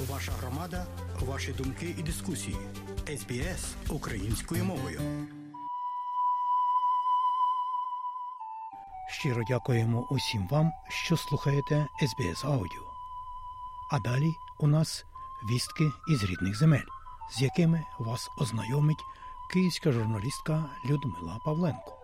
Ваша громада, ваші думки і дискусії. СБС українською мовою. Щиро дякуємо усім вам, що слухаєте СБС Аудіо. А далі у нас вістки із рідних земель, з якими вас ознайомить київська журналістка Людмила Павленко.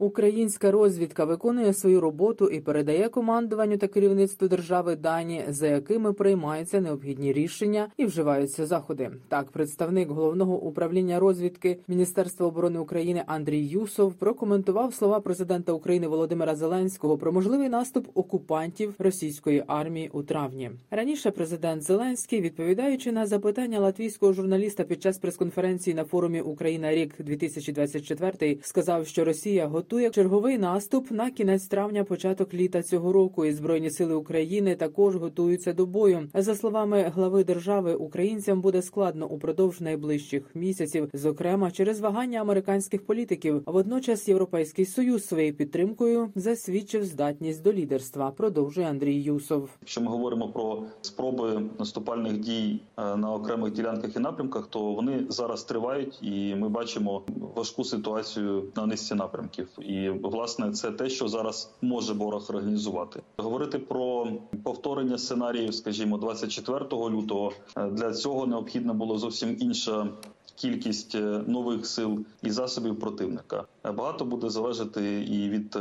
Українська розвідка виконує свою роботу і передає командуванню та керівництву держави дані, за якими приймаються необхідні рішення і вживаються заходи. Так, представник головного управління розвідки Міністерства оборони України Андрій Юсов прокоментував слова президента України Володимира Зеленського про можливий наступ окупантів російської армії у травні. Раніше президент Зеленський, відповідаючи на запитання латвійського журналіста під час прес-конференції на форумі Україна рік 2024 сказав, що Росія готова готує черговий наступ на кінець травня, початок літа цього року. І збройні сили України також готуються до бою. За словами глави держави, українцям буде складно упродовж найближчих місяців, зокрема через вагання американських політиків. Водночас європейський союз своєю підтримкою засвідчив здатність до лідерства. Продовжує Андрій Юсов. Якщо ми говоримо про спроби наступальних дій е, на окремих ділянках і напрямках, то вони зараз тривають, і ми бачимо важку ситуацію на низці напрямків і власне це те, що зараз може ворог організувати. Говорити про повторення сценаріїв, скажімо, 24 лютого е, для цього необхідна було зовсім інша. Кількість е, нових сил і засобів противника е, багато буде залежати і від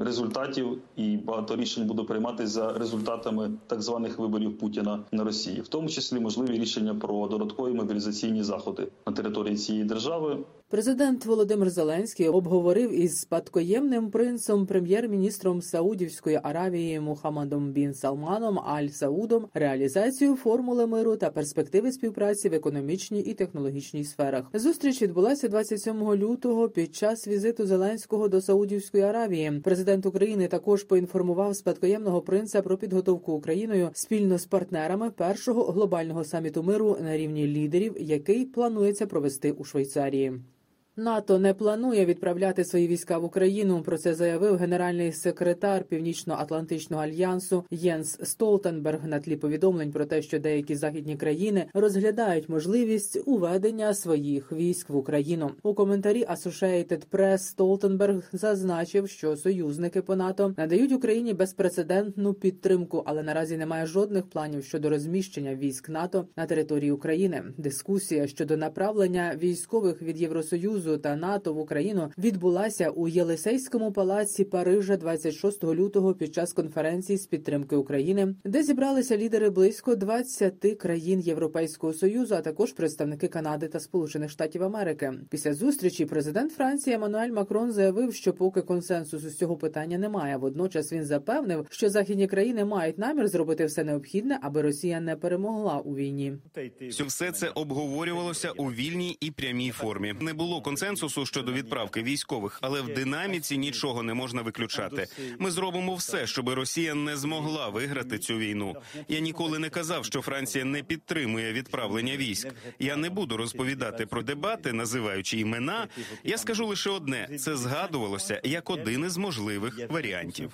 результатів, і багато рішень буде прийматися за результатами так званих виборів Путіна на Росії, в тому числі можливі рішення про додаткові мобілізаційні заходи на території цієї держави. Президент Володимир Зеленський обговорив із спадкоємним принцем, прем'єр-міністром Саудівської Аравії Мухаммадом Бін Салманом Аль Саудом реалізацію формули миру та перспективи співпраці в економічній і технологічній сферах. Зустріч відбулася 27 лютого під час візиту Зеленського до Саудівської Аравії. Президент України також поінформував спадкоємного принца про підготовку Україною спільно з партнерами першого глобального саміту миру на рівні лідерів, який планується провести у Швейцарії. НАТО не планує відправляти свої війська в Україну. Про це заявив генеральний секретар Північно-Атлантичного альянсу Єнс Столтенберг на тлі повідомлень про те, що деякі західні країни розглядають можливість уведення своїх військ в Україну. У коментарі Associated Press Столтенберг зазначив, що союзники по НАТО надають Україні безпрецедентну підтримку, але наразі немає жодних планів щодо розміщення військ НАТО на території України. Дискусія щодо направлення військових від Євросоюзу. Союзу та НАТО в Україну відбулася у Єлисейському палаці Парижа 26 лютого під час конференції з підтримки України, де зібралися лідери близько 20 країн Європейського союзу, а також представники Канади та Сполучених Штатів Америки. Після зустрічі президент Франції Еммануель Макрон заявив, що поки консенсусу з цього питання немає. Водночас він запевнив, що західні країни мають намір зробити все необхідне, аби Росія не перемогла у війні. Все це обговорювалося у вільній і прямій формі. Не було консенсусу щодо відправки військових, але в динаміці нічого не можна виключати. Ми зробимо все, щоб Росія не змогла виграти цю війну. Я ніколи не казав, що Франція не підтримує відправлення військ. Я не буду розповідати про дебати, називаючи імена. Я скажу лише одне: це згадувалося як один із можливих варіантів.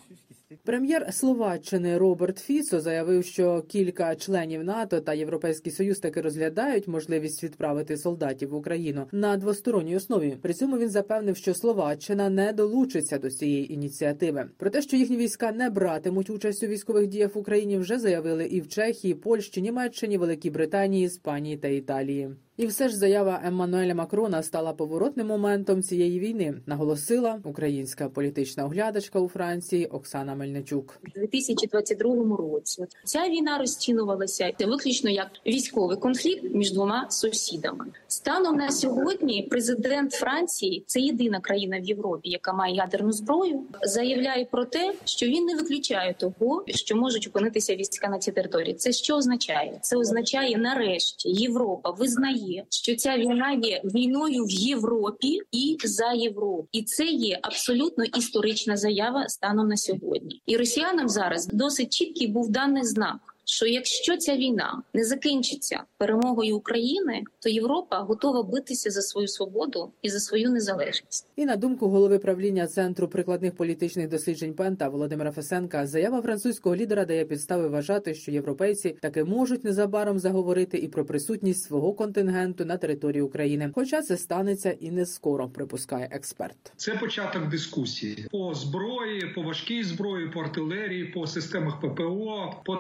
Прем'єр Словаччини Роберт Фіцо заявив, що кілька членів НАТО та Європейський Союз таки розглядають можливість відправити солдатів в Україну на двосторонній основі. При цьому він запевнив, що Словаччина не долучиться до цієї ініціативи. Про те, що їхні війська не братимуть участь у військових діях в Україні, вже заявили і в Чехії, Польщі, Німеччині, Великій Британії, Іспанії та Італії. І все ж заява Еммануеля Макрона стала поворотним моментом цієї війни, наголосила українська політична оглядачка у Франції Оксана Мельничук. У 2022 році ця війна розцінувалася виключно як військовий конфлікт між двома сусідами. Станом на сьогодні президент Франції це єдина країна в Європі, яка має ядерну зброю, заявляє про те, що він не виключає того, що можуть опинитися війська на цій території. Це що означає? Це означає нарешті Європа визнає що ця війна є війною в Європі і за Європу, і це є абсолютно історична заява станом на сьогодні. І росіянам зараз досить чіткий був даний знак що якщо ця війна не закінчиться перемогою України, то Європа готова битися за свою свободу і за свою незалежність. І на думку голови правління центру прикладних політичних досліджень Пента Володимира Фесенка, заява французького лідера дає підстави вважати, що європейці таки можуть незабаром заговорити і про присутність свого контингенту на території України. Хоча це станеться і не скоро, припускає експерт. Це початок дискусії по зброї, по важкій зброї, по артилерії, по системах ППО, по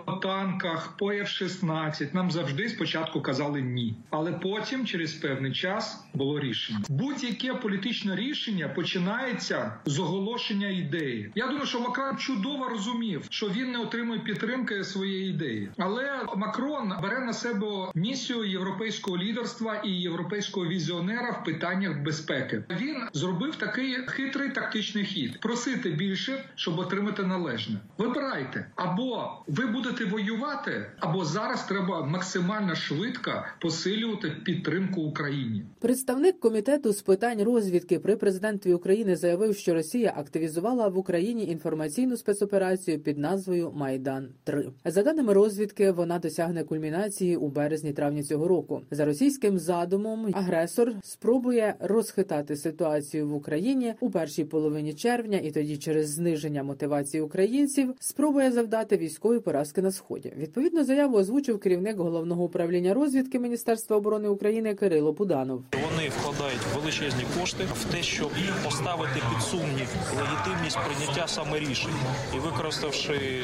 танках, по F-16. Нам завжди спочатку казали ні, але потім, через певний час, було рішення. Будь-яке політичне рішення починається з оголошення ідеї. Я думаю, що Макрон чудово розумів, що він не отримує підтримки своєї ідеї, але Макрон бере на себе місію європейського лідерства і європейського візіонера в питаннях безпеки. Він зробив такий хитрий тактичний хід: просити більше, щоб отримати належне. Вибирайте або ви будете воювати, або зараз треба максимально швидко посилювати підтримку Україні. Представник комітету з питань розвідки при президентові України заявив, що Росія активізувала в Україні інформаційну спецоперацію під назвою Майдан 3 За даними розвідки, вона досягне кульмінації у березні-травні цього року. За російським задумом агресор спробує розхитати ситуацію в Україні у першій половині червня, і тоді, через зниження мотивації українців, спробує завдати військові поразки на сході. Відповідну заяву озвучив керівник головного управління розвідки Міністерства оборони України Кирило Буданов. Вони вкладають величезні кошти в те, щоб поставити під сумнів легітимність прийняття саме рішень і використавши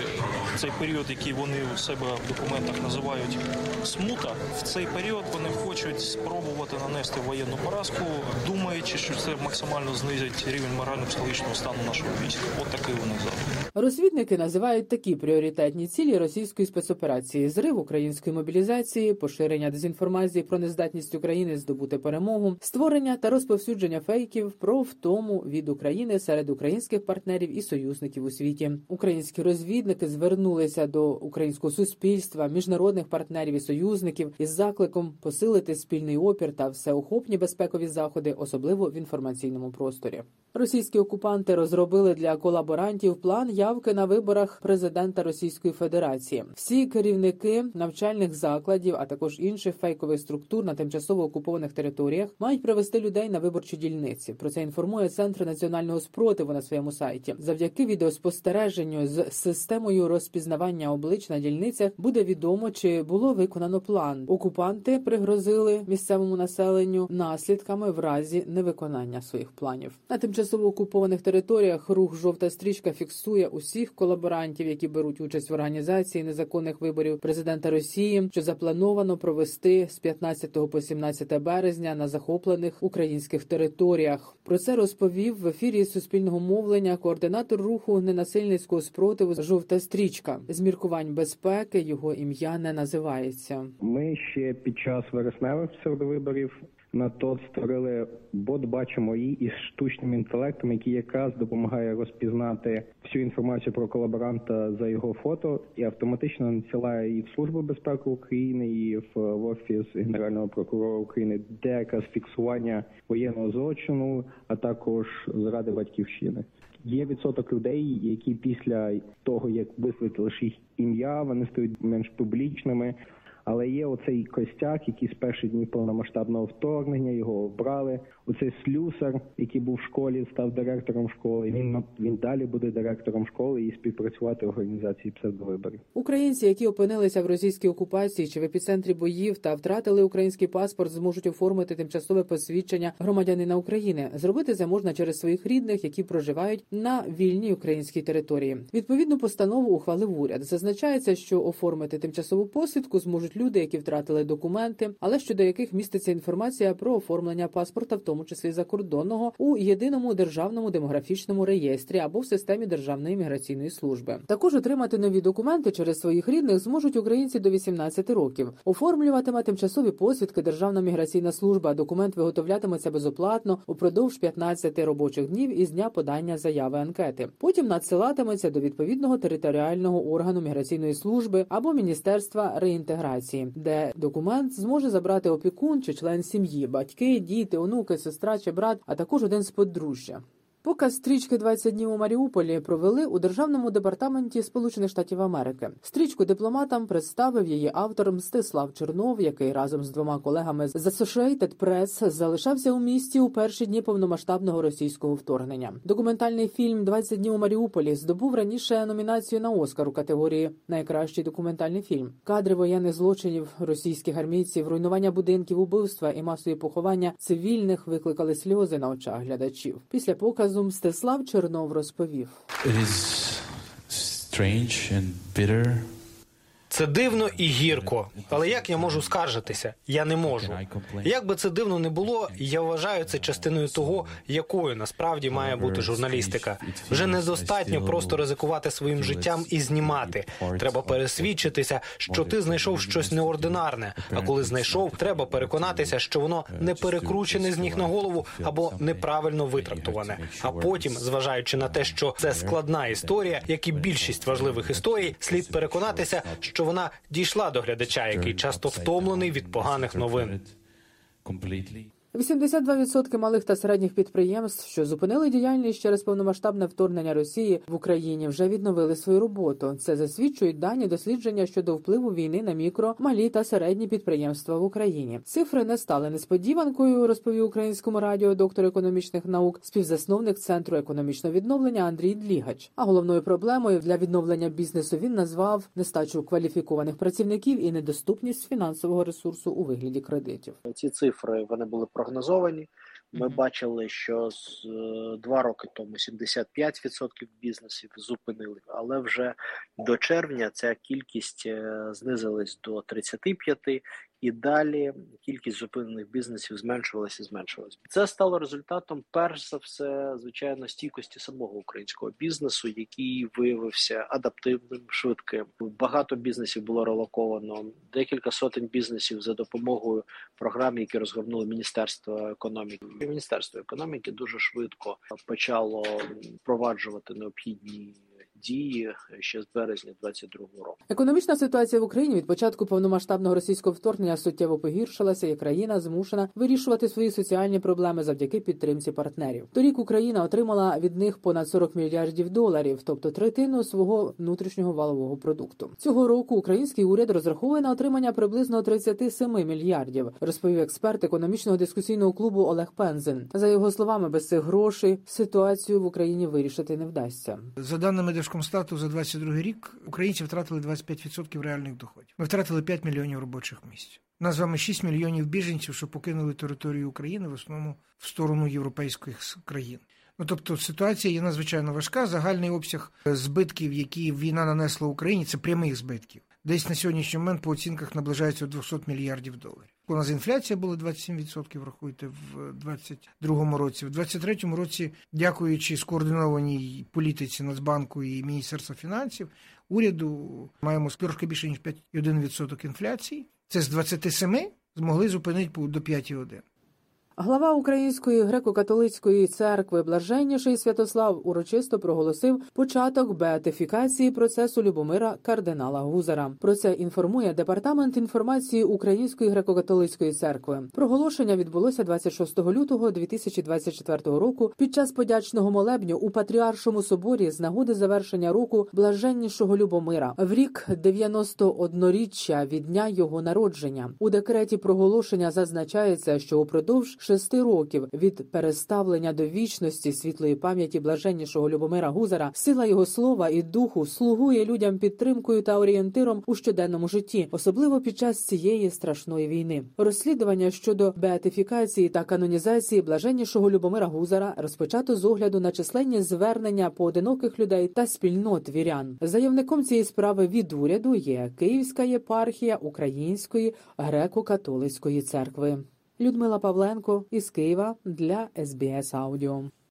цей період, який вони у себе в документах називають смута, в цей період вони хочуть спробувати нанести воєнну поразку, думаючи, що це максимально знизить рівень морально-психологічного стану нашого війська. От такий вони задум. Розвідники називають такі пріоритетні цілі російської спецоперації: зрив української мобілізації, поширення дезінформації про нездатність України здобути перемогу, створення та розповсюдження фейків про втому від України серед українських партнерів і союзників у світі. Українські розвідники звернулися до українського суспільства, міжнародних партнерів і союзників із закликом посилити спільний опір та всеохопні безпекові заходи, особливо в інформаційному просторі. Російські окупанти розробили для колаборантів план явки на виборах президента Російської Федерації. Всі керівники навчальних закладів, а також інших фейкових структур на тимчасово окупованих територіях мають привести людей на виборчі дільниці. Про це інформує центр національного спротиву на своєму сайті. Завдяки відеоспостереженню з системою розпізнавання облич на дільницях буде відомо, чи було виконано план. Окупанти пригрозили місцевому населенню наслідками в разі невиконання своїх планів. На тимчасово окупованих територіях рух жовта стрічка фіксує усіх колаборантів, які беруть участь в організації незаконних виборів президента Росії, що заплановано провести з 15 по 17 березня на захоплених українських територіях. Про це розповів в ефірі суспільного мовлення координатор руху ненасильницького спротиву Жовта стрічка з міркувань безпеки. Його ім'я не називається. Ми ще під час вересневих псевдовиборів на ТОТ створили бот бачимо її із штучним інтелектом, який якраз допомагає розпізнати всю інформацію про колаборанта за його фото і автоматично надсилає і в службу безпеки України, і в, офіс генерального прокурора України, де якраз фіксування воєнного злочину, а також зради батьківщини. Є відсоток людей, які після того як висвітили їх ім'я, вони стають менш публічними. Але є оцей костяк, який з перших днів повномасштабного вторгнення його обрали. Оцей слюсар, який був в школі, став директором школи. Він він далі буде директором школи і співпрацювати в організації псевдовиборів. Українці, які опинилися в російській окупації чи в епіцентрі боїв та втратили український паспорт, зможуть оформити тимчасове посвідчення громадянина України. Зробити це можна через своїх рідних, які проживають на вільній українській території. Відповідну постанову ухвалив уряд. Зазначається, що оформити тимчасову посвідку зможуть люди, які втратили документи, але щодо яких міститься інформація про оформлення паспорта, в тому числі закордонного, у єдиному державному демографічному реєстрі або в системі Державної міграційної служби. Також отримати нові документи через своїх рідних зможуть українці до 18 років. Оформлюватиме тимчасові посвідки Державна міграційна служба. Документ виготовлятиметься безоплатно упродовж 15 робочих днів із дня подання заяви анкети. Потім надсилатиметься до відповідного територіального органу міграційної служби або міністерства реінтеграції, де документ зможе забрати опікун чи член сім'ї, батьки, діти, онуки, сестра чи брат, а також один з подружжя. Показ стрічки «20 днів у Маріуполі провели у державному департаменті Сполучених Штатів Америки. Стрічку дипломатам представив її автор Мстислав Чернов, який разом з двома колегами з Associated Press залишався у місті у перші дні повномасштабного російського вторгнення. Документальний фільм «20 днів у Маріуполі здобув раніше номінацію на Оскар у категорії Найкращий документальний фільм. Кадри воєнних злочинів російських армійців, руйнування будинків, убивства і масові поховання цивільних викликали сльози на очах глядачів. Після показу Мстислав Чернов розповів. It is strange and bitter. Це дивно і гірко. Але як я можу скаржитися? Я не можу. Як би це дивно не було, я вважаю це частиною того, якою насправді має бути журналістика. Вже недостатньо просто ризикувати своїм життям і знімати. Треба пересвідчитися, що ти знайшов щось неординарне. А коли знайшов, треба переконатися, що воно не перекручене з ніг на голову або неправильно витрактоване. А потім, зважаючи на те, що це складна історія, як і більшість важливих історій, слід переконатися, що вона дійшла до глядача, який часто втомлений від поганих новин. Completely. 82% малих та середніх підприємств, що зупинили діяльність через повномасштабне вторгнення Росії в Україні, вже відновили свою роботу. Це засвідчують дані дослідження щодо впливу війни на мікро, малі та середні підприємства в Україні. Цифри не стали несподіванкою, розповів українському радіо доктор економічних наук, співзасновник центру економічного відновлення Андрій Длігач. А головною проблемою для відновлення бізнесу він назвав нестачу кваліфікованих працівників і недоступність фінансового ресурсу у вигляді кредитів. Ці цифри вони були прогнозовані. Ми Мгм. бачили, що з е, два роки тому 75% бізнесів зупинили, але вже до червня ця кількість е, знизилась до 35%, і далі кількість зупинених бізнесів зменшувалася і зменшувалася. Це стало результатом, перш за все, звичайно, стійкості самого українського бізнесу, який виявився адаптивним, швидким. Багато бізнесів було релоковано, декілька сотень бізнесів за допомогою програм, які розгорнуло Міністерство економіки. Міністерство економіки дуже швидко почало впроваджувати необхідні дії ще з березня 22 року. Економічна ситуація в Україні від початку повномасштабного російського вторгнення суттєво погіршилася, і країна змушена вирішувати свої соціальні проблеми завдяки підтримці партнерів. Торік Україна отримала від них понад 40 мільярдів доларів, тобто третину свого внутрішнього валового продукту. Цього року український уряд розраховує на отримання приблизно 37 мільярдів, розповів експерт економічного дискусійного клубу Олег Пензин. За його словами, без цих грошей ситуацію в Україні вирішити не вдасться. За даними Держкомстату, за 22 рік українці втратили 25% реальних доходів. Ми втратили 5 мільйонів робочих місць. Нас з вами 6 мільйонів біженців, що покинули територію України в основному в сторону європейських країн. Ну тобто ситуація є надзвичайно важка. Загальний обсяг е, збитків, які війна нанесла Україні, це прямих збитків. Десь на сьогоднішній момент по оцінках наближається до 200 мільярдів доларів. У нас інфляція була 27%, рахуйте, в 2022 році. В 2023 році, дякуючи скоординованій політиці Нацбанку і Міністерства фінансів, уряду маємо трошки більше ніж 5,1% інфляції. Це з 27 змогли зупинити до 5,1. Глава Української греко-католицької церкви Блаженніший Святослав урочисто проголосив початок беатифікації процесу Любомира кардинала Гузара. Про це інформує департамент інформації Української греко-католицької церкви. Проголошення відбулося 26 лютого 2024 року під час подячного молебню у Патріаршому соборі з нагоди завершення року блаженнішого Любомира в рік 91-річчя від дня його народження. У декреті проголошення зазначається, що упродовж шести років від переставлення до вічності світлої пам'яті блаженнішого Любомира Гузара сила його слова і духу слугує людям підтримкою та орієнтиром у щоденному житті, особливо під час цієї страшної війни. Розслідування щодо беатифікації та канонізації блаженнішого Любомира Гузара розпочато з огляду на численні звернення поодиноких людей та спільнот вірян. Заявником цієї справи від уряду є Київська єпархія Української греко-католицької церкви. Людмила Павленко із Києва для СБС Аудіо.